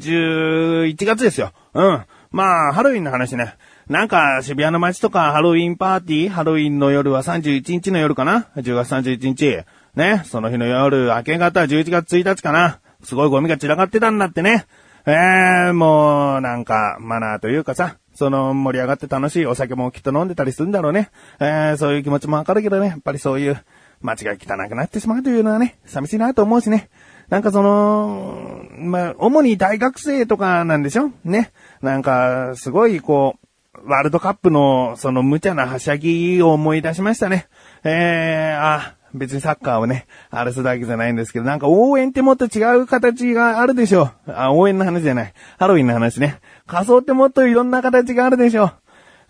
11月ですよ。うん。まあ、ハロウィンの話ね。なんか、渋谷の街とかハロウィンパーティー、ハロウィンの夜は31日の夜かな ?10 月31日。ね、その日の夜、明け方11月1日かな？すごいゴミが散らかってたんだってね。えー、もう、なんか、マナーというかさ、その盛り上がって楽しいお酒もきっと飲んでたりするんだろうね。えー、そういう気持ちもわかるけどね、やっぱりそういう街が汚くなってしまうというのはね、寂しいなと思うしね。なんかその、まあ、主に大学生とかなんでしょ？ね。なんか、すごいこう、ワールドカップのその無茶なはしゃぎを思い出しましたね。えー、あ、別にサッカーをね、あれするだけじゃないんですけど、なんか応援ってもっと違う形があるでしょう。あ、応援の話じゃない。ハロウィンの話ね。仮装ってもっといろんな形があるでしょう。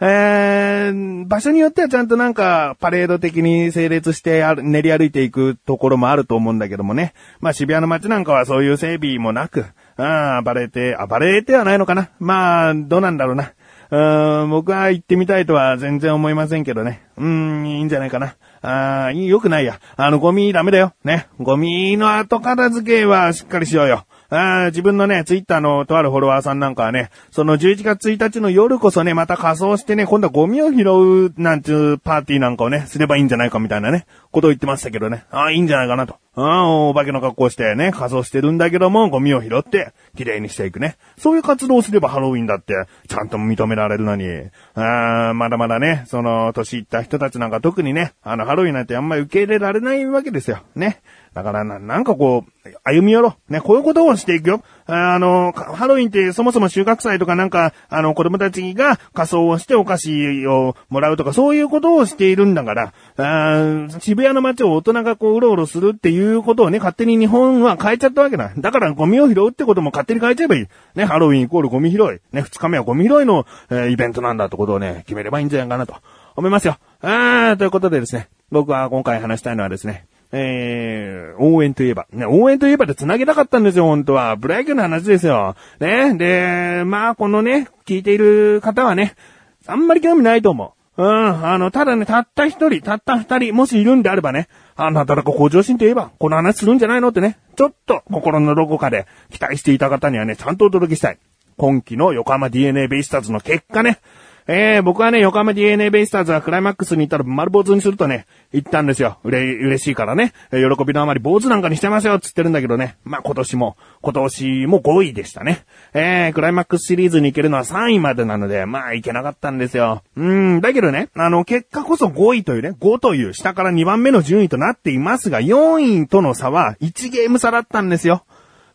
えー、場所によってはちゃんとなんか、パレード的に整列して練り歩いていくところもあると思うんだけどもね。まあ渋谷の街なんかはそういう整備もなく、ああ、暴れて、暴れてはないのかな。まあ、どうなんだろうな。うん、僕は行ってみたいとは全然思いませんけどね。うん、いいんじゃないかな。ああ、良くないや。あの、ゴミダメだよ。ね。ゴミの後片付けはしっかりしようよ。あ自分のね、ツイッターのとあるフォロワーさんなんかはね、その11月1日の夜こそね、また仮装してね、今度はゴミを拾うなんていうパーティーなんかをね、すればいいんじゃないかみたいなね、ことを言ってましたけどね。ああ、いいんじゃないかなと。ああ、お化けの格好してね、仮装してるんだけども、ゴミを拾って、綺麗にしていくね。そういう活動をすればハロウィンだって、ちゃんと認められるのに。ああ、まだまだね、その、年いった人たちなんか特にね、あの、ハロウィンなんてあんまり受け入れられないわけですよ。ね。だからな、なんかこう、歩み寄ろう。ね、こういうことをしていくよ。あの、ハロウィンってそもそも収穫祭とかなんか、あの、子供たちが仮装をしてお菓子をもらうとか、そういうことをしているんだから、あ渋谷の街を大人がこう、うろうろするっていうことをね、勝手に日本は変えちゃったわけだ。だからゴミを拾うってことも勝手に変えちゃえばいい。ね、ハロウィンイコールゴミ拾い。ね、二日目はゴミ拾いの、えー、イベントなんだってことをね、決めればいいんじゃないかなと思いますよ。あー、ということでですね、僕は今回話したいのはですね、えー、応援といえば。ね、応援といえばで繋げたかったんですよ、本当は。ブライクの話ですよ。ね、で、まあ、このね、聞いている方はね、あんまり興味ないと思う。うん、あの、ただね、たった一人、たった二人、もしいるんであればね、あなたらか向上心といえば、この話するんじゃないのってね、ちょっと心のどこかで期待していた方にはね、ちゃんとお届けしたい。今季の横浜 DNA ベイスターズの結果ね、えー、僕はね、横浜 DNA ベイスターズはクライマックスに行ったら丸坊主にするとね、言ったんですよ。うれ、嬉しいからね。喜びのあまり坊主なんかにしてますよ、つってるんだけどね。まあ、今年も、今年も5位でしたね。えー、クライマックスシリーズに行けるのは3位までなので、まあ、行けなかったんですよ。うん、だけどね、あの、結果こそ5位というね、5という下から2番目の順位となっていますが、4位との差は1ゲーム差だったんですよ。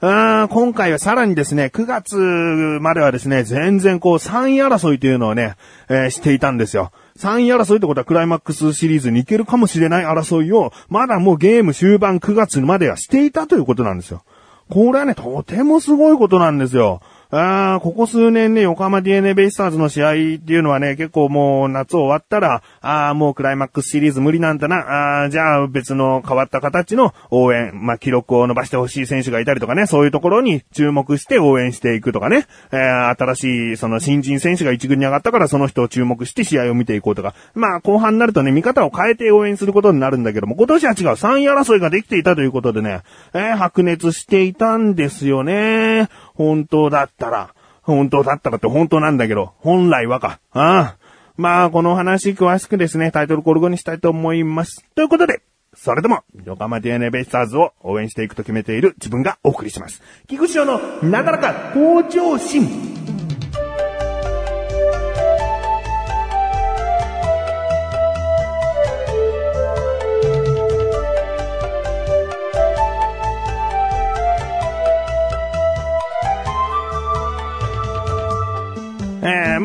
あ今回はさらにですね、9月まではですね、全然こう3位争いというのをね、えー、していたんですよ。3位争いってことはクライマックスシリーズに行けるかもしれない争いを、まだもうゲーム終盤9月まではしていたということなんですよ。これはね、とてもすごいことなんですよ。あここ数年ね、横浜 DNA ベイスターズの試合っていうのはね、結構もう夏終わったら、ああ、もうクライマックスシリーズ無理なんだな、あじゃあ別の変わった形の応援、まあ、記録を伸ばしてほしい選手がいたりとかね、そういうところに注目して応援していくとかね、えー、新しいその新人選手が一軍に上がったからその人を注目して試合を見ていこうとか、まあ後半になるとね、見方を変えて応援することになるんだけども、今年は違う、3位争いができていたということでね、えー、白熱していたんですよね。本当だったら。本当だったらって本当なんだけど、本来はか。ああ。まあ、この話詳しくですね、タイトルコルゴにしたいと思います。ということで、それでも、横浜 DNA ベイスターズを応援していくと決めている自分がお送りします。菊池のなだらか向上心。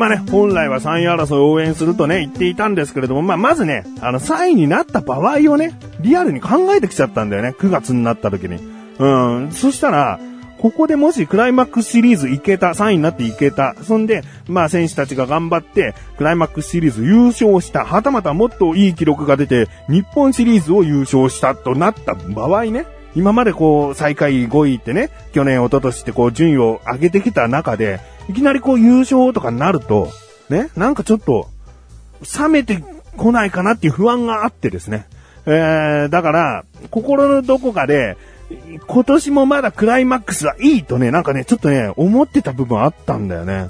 まあね、本来は3位争いを応援するとね、言っていたんですけれども、まあ、まずね、あの、3位になった場合をね、リアルに考えてきちゃったんだよね、9月になった時に。うん、そしたら、ここでもしクライマックスシリーズ行けた、3位になって行けた。そんで、まあ選手たちが頑張って、クライマックスシリーズ優勝した。はたまたもっといい記録が出て、日本シリーズを優勝したとなった場合ね。今までこう、最下位5位ってね、去年、一昨年ってこう、順位を上げてきた中で、いきなりこう優勝とかになると、ね、なんかちょっと、冷めてこないかなっていう不安があってですね。えー、だから、心のどこかで、今年もまだクライマックスはいいとね、なんかね、ちょっとね、思ってた部分あったんだよね。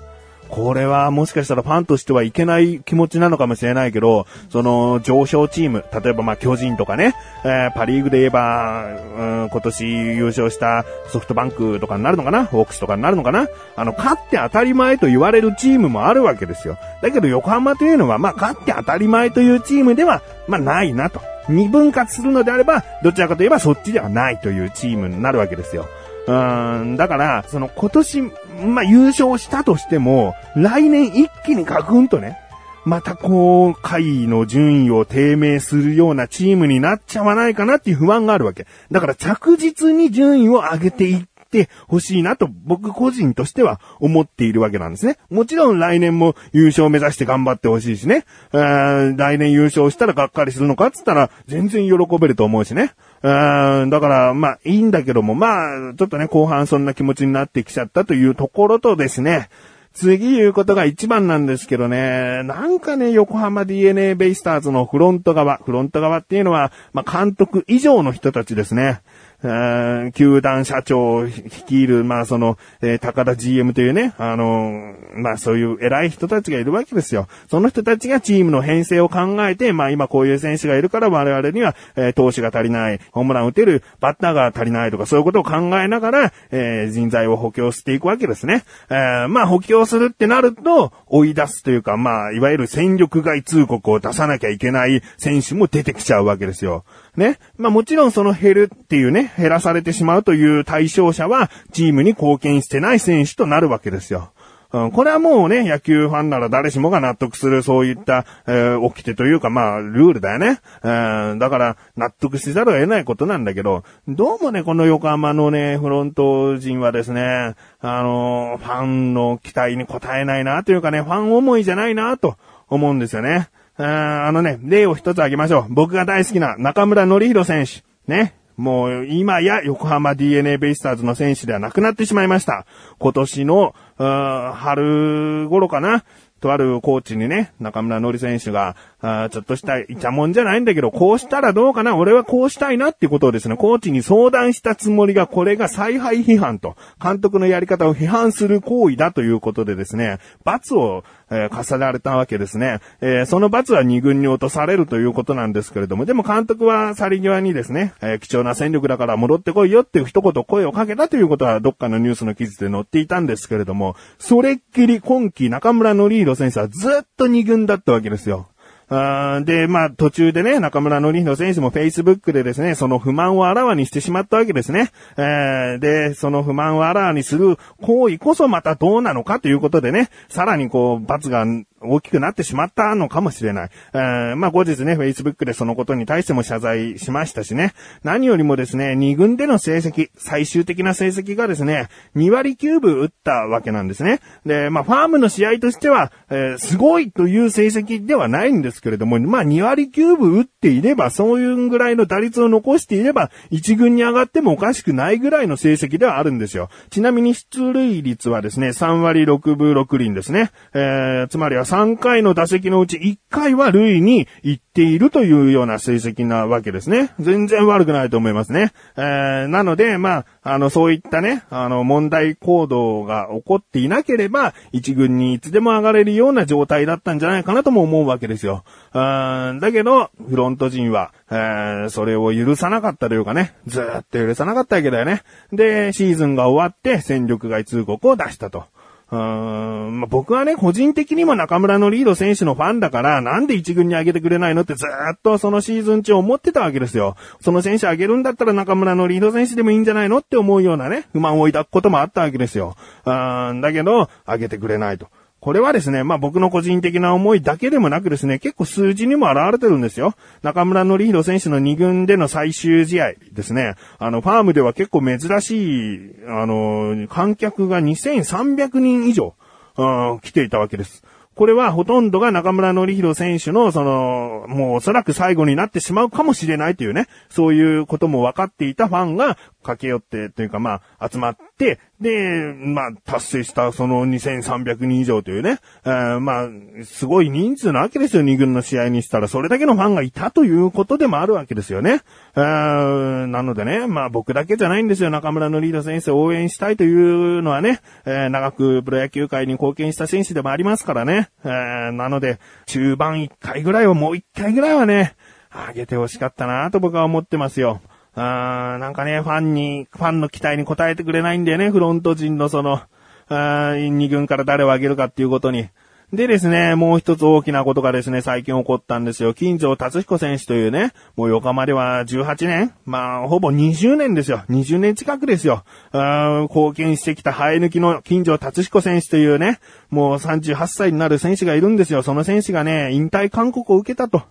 これはもしかしたらファンとしてはいけない気持ちなのかもしれないけど、その上昇チーム、例えばまあ巨人とかね、えー、パリーグで言えば、うん、今年優勝したソフトバンクとかになるのかなホークスとかになるのかなあの、勝って当たり前と言われるチームもあるわけですよ。だけど横浜というのは、まあ勝って当たり前というチームでは、まあないなと。二分割するのであれば、どちらかといえばそっちではないというチームになるわけですよ。うん、だから、その今年、まあ、優勝したとしても、来年一気にガクンとね、またこう、会の順位を低迷するようなチームになっちゃわないかなっていう不安があるわけ。だから着実に順位を上げていってほしいなと僕個人としては思っているわけなんですね。もちろん来年も優勝を目指して頑張ってほしいしね。来年優勝したらがっかりするのかって言ったら全然喜べると思うしね。うん、だから、まあ、いいんだけども、まあ、ちょっとね、後半そんな気持ちになってきちゃったというところとですね、次言うことが一番なんですけどね、なんかね、横浜 DNA ベイスターズのフロント側、フロント側っていうのは、まあ、監督以上の人たちですね。球団社長を率いる、まあその、えー、高田 GM というね、あのー、まあそういう偉い人たちがいるわけですよ。その人たちがチームの編成を考えて、まあ今こういう選手がいるから我々には、えー、投手が足りない、ホームラン打てるバッターが足りないとかそういうことを考えながら、えー、人材を補強していくわけですね。えー、まあ補強するってなると、追い出すというか、まあいわゆる戦力外通告を出さなきゃいけない選手も出てきちゃうわけですよ。ね。まあもちろんその減るっていうね、減らされてしまうという対象者は、チームに貢献してない選手となるわけですよ。うん、これはもうね、野球ファンなら誰しもが納得する、そういった、えー、掟というか、まあ、ルールだよね。えー、だから、納得しざるを得ないことなんだけど、どうもね、この横浜のね、フロント陣はですね、あのー、ファンの期待に応えないな、というかね、ファン思いじゃないな、と思うんですよね。ああのね、例を一つ挙げましょう。僕が大好きな中村則弘選手。ね。もう今や横浜 DNA ベイスターズの選手ではなくなってしまいました。今年の、春頃かな。とあるコーチにね、中村のり選手が、あちょっとしたイチャモンじゃないんだけど、こうしたらどうかな俺はこうしたいなっていうことをですね、コーチに相談したつもりが、これが采配批判と、監督のやり方を批判する行為だということでですね、罰をえー、課せられたわけですね。えー、その罰は2軍に落とされるということなんですけれども、でも監督は去り際にですね、えー、貴重な戦力だから戻ってこいよっていう一言声をかけたということはどっかのニュースの記事で載っていたんですけれども、それっきり今季中村のリード選手はずっと2軍だったわけですよ。で、まあ、途中でね、中村のりひ選手も Facebook でですね、その不満をあらわにしてしまったわけですね。えー、で、その不満をあらわにする行為こそまたどうなのかということでね、さらにこう、罰が大きくなってしまったのかもしれない。えー、まあ後日ね、Facebook でそのことに対しても謝罪しましたしね。何よりもですね、2軍での成績、最終的な成績がですね、2割9分打ったわけなんですね。で、まあファームの試合としては、えー、すごいという成績ではないんですけれども、まあ2割9分打っていれば、そういうぐらいの打率を残していれば、1軍に上がってもおかしくないぐらいの成績ではあるんですよ。ちなみに出塁率はですね、3割6分6厘ですね。えー、つまりは3回の打席のうち1回は塁に行っているというような成績なわけですね。全然悪くないと思いますね。えー、なので、まあ、あの、そういったね、あの、問題行動が起こっていなければ、一軍にいつでも上がれるような状態だったんじゃないかなとも思うわけですよ。うんだけど、フロント陣は、えー、それを許さなかったというかね、ずっと許さなかったわけだよね。で、シーズンが終わって戦力外通告を出したと。うん、まあ、僕はね、個人的にも中村のリード選手のファンだから、なんで一軍に上げてくれないのってずっとそのシーズン中思ってたわけですよ。その選手上げるんだったら中村のリード選手でもいいんじゃないのって思うようなね、不満を抱くこともあったわけですよ。うん、だけど、上げてくれないと。これはですね、まあ僕の個人的な思いだけでもなくですね、結構数字にも現れてるんですよ。中村のリード選手の2軍での最終試合ですね。あの、ファームでは結構珍しい、あの、観客が2300人以上、来ていたわけです。これはほとんどが中村則弘選手の、その、もうおそらく最後になってしまうかもしれないというね、そういうことも分かっていたファンが駆け寄ってというかまあ集まって、で、まあ達成したその2300人以上というね、えーまあすごい人数なわけですよ、2軍の試合にしたら。それだけのファンがいたということでもあるわけですよね。えーなのでね、まあ僕だけじゃないんですよ、中村のリード選手を応援したいというのはね、えー長くプロ野球界に貢献した選手でもありますからね。えーなので、中盤1回ぐらいはもう1回ぐらいはね、あげてほしかったなと僕は思ってますよ。あーなんかね、ファンに、ファンの期待に応えてくれないんだよね、フロント陣のその、あー二軍から誰を上げるかっていうことに。でですね、もう一つ大きなことがですね、最近起こったんですよ。金城達彦選手というね、もう横浜では18年まあ、ほぼ20年ですよ。20年近くですよ。あー貢献してきた生え抜きの金城達彦選手というね、もう38歳になる選手がいるんですよ。その選手がね、引退勧告を受けたと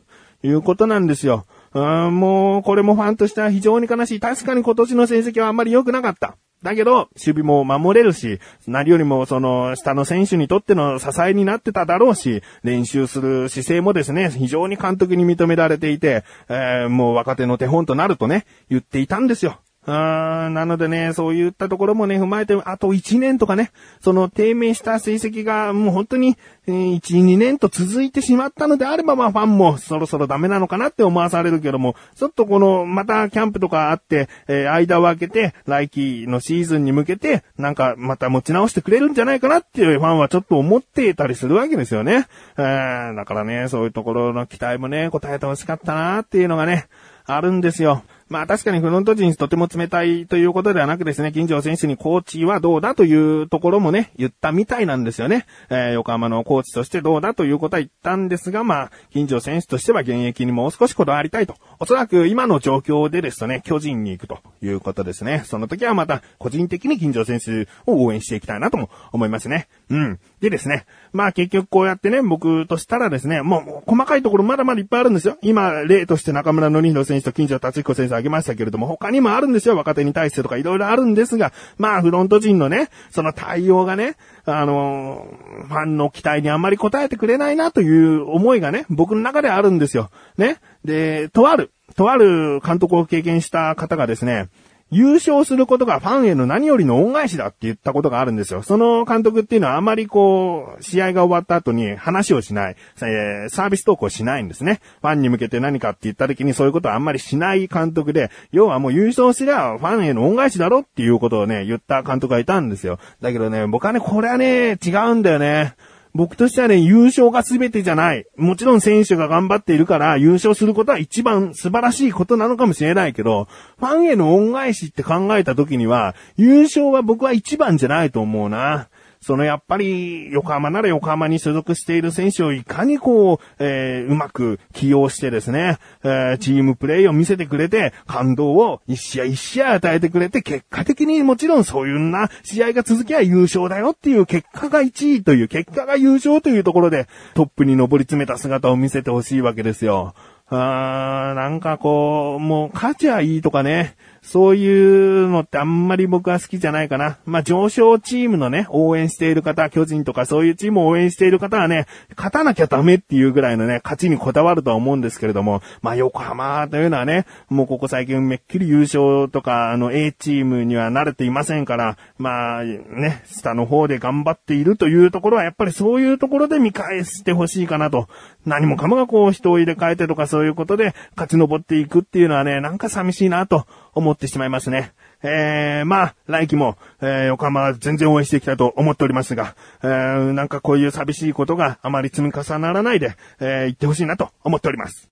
いうことなんですよ。うん、もう、これもファンとしては非常に悲しい。確かに今年の成績はあんまり良くなかった。だけど、守備も守れるし、何よりもその下の選手にとっての支えになってただろうし、練習する姿勢もですね、非常に監督に認められていて、えーもう若手の手本となるとね、言っていたんですよ。あーなのでね、そういったところもね、踏まえて、あと1年とかね、その低迷した成績がもう本当に、えー1、2年と続いてしまったのであれば、まあファンもそろそろダメなのかなって思わされるけども、ちょっとこの、またキャンプとかあって、えー間を空けて、来季のシーズンに向けて、なんかまた持ち直してくれるんじゃないかなっていうファンはちょっと思っていたりするわけですよね。えーだからね、そういうところの期待もね、応えてほしかったなっていうのがね、あるんですよ。まあ確かにフロント陣とても冷たいということではなくですね、金城選手にコーチはどうだというところもね、言ったみたいなんですよね。えー横浜のコーチとしてどうだということは言ったんですが、まあ、金城選手としては現役にもう少しこだわりたいと。おそらく今の状況でですとね、巨人に行くということですね。その時はまた個人的に金城選手を応援していきたいなとも思いますね。うん。でですね、まあ結局こうやってね、僕としたらですね、もう細かいところまだまだいっぱいあるんですよ。今、例として中村のりの選手と金城達彦選手挙げましたけれども、他にもあるんですよ。若手に対してとかいろいろあるんですが、まあフロント陣のね、その対応がね、あのーファンの期待にあんまり応えてくれないなという思いがね、僕の中であるんですよ。ね。で、とある、とある監督を経験した方がですね、優勝することがファンへの何よりの恩返しだって言ったことがあるんですよ。その監督っていうのはあまりこう、試合が終わった後に話をしない、えーサービストークをしないんですね。ファンに向けて何かって言った時にそういうことはあんまりしない監督で、要はもう優勝すりゃファンへの恩返しだろっていうことをね、言った監督がいたんですよ。だけどね、僕はね、これはね、違うんだよね。僕としてはね、優勝が全てじゃない。もちろん選手が頑張っているから優勝することは一番素晴らしいことなのかもしれないけど、ファンへの恩返しって考えた時には、優勝は僕は一番じゃないと思うな。そのやっぱり横浜なら横浜に所属している選手をいかにこう、えーうまく起用してですね、えーチームプレーを見せてくれて、感動を一試合一試合与えてくれて、結果的にもちろんそういうな試合が続きゃ優勝だよっていう結果が1位という結果が優勝というところでトップに上り詰めた姿を見せてほしいわけですよ。あーなんかこう、もう勝ちゃいいとかね、そういうのってあんまり僕は好きじゃないかな。まあ上昇チームのね、応援している方、巨人とかそういうチームを応援している方はね、勝たなきゃダメっていうぐらいのね、勝ちにこだわるとは思うんですけれども、まあ横浜というのはね、もうここ最近めっきり優勝とか、あの A チームには慣れていませんから、まあね、下の方で頑張っているというところはやっぱりそういうところで見返してほしいかなと。何もかもがこう人を入れ替えてとかそういうことで勝ち上っていくっていうのはね、なんか寂しいなと思ってしまいますね。えー、まあ、来季も、えー、横浜は全然応援していきたいと思っておりますが、えー、なんかこういう寂しいことがあまり積み重ならないで、えー、言ってほしいなと思っております。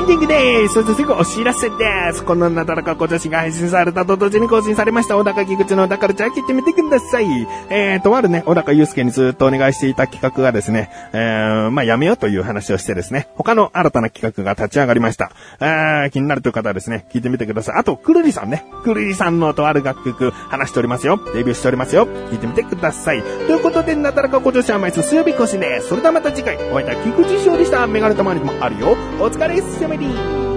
エンディングです。そしてすぐお知らせです。このなだらか小女子が配信されたと同時に更新されました、小高木口の小高ルチャー聞いてみてください。えー、とあるね、小高祐介にずっとお願いしていた企画がですね、えー、まあ、やめようという話をしてですね、他の新たな企画が立ち上がりました。えー、気になるという方はですね、聞いてみてください。あと、くるりさんね、くるりさんのとある楽曲話しておりますよ。デビューしておりますよ。聞いてみてください。ということで、なだらか小女子は毎週水曜日更新です。それではまた次回、お会いいた菊池翔でした。メガネとマリもあるよ。お疲れっす、やめりー。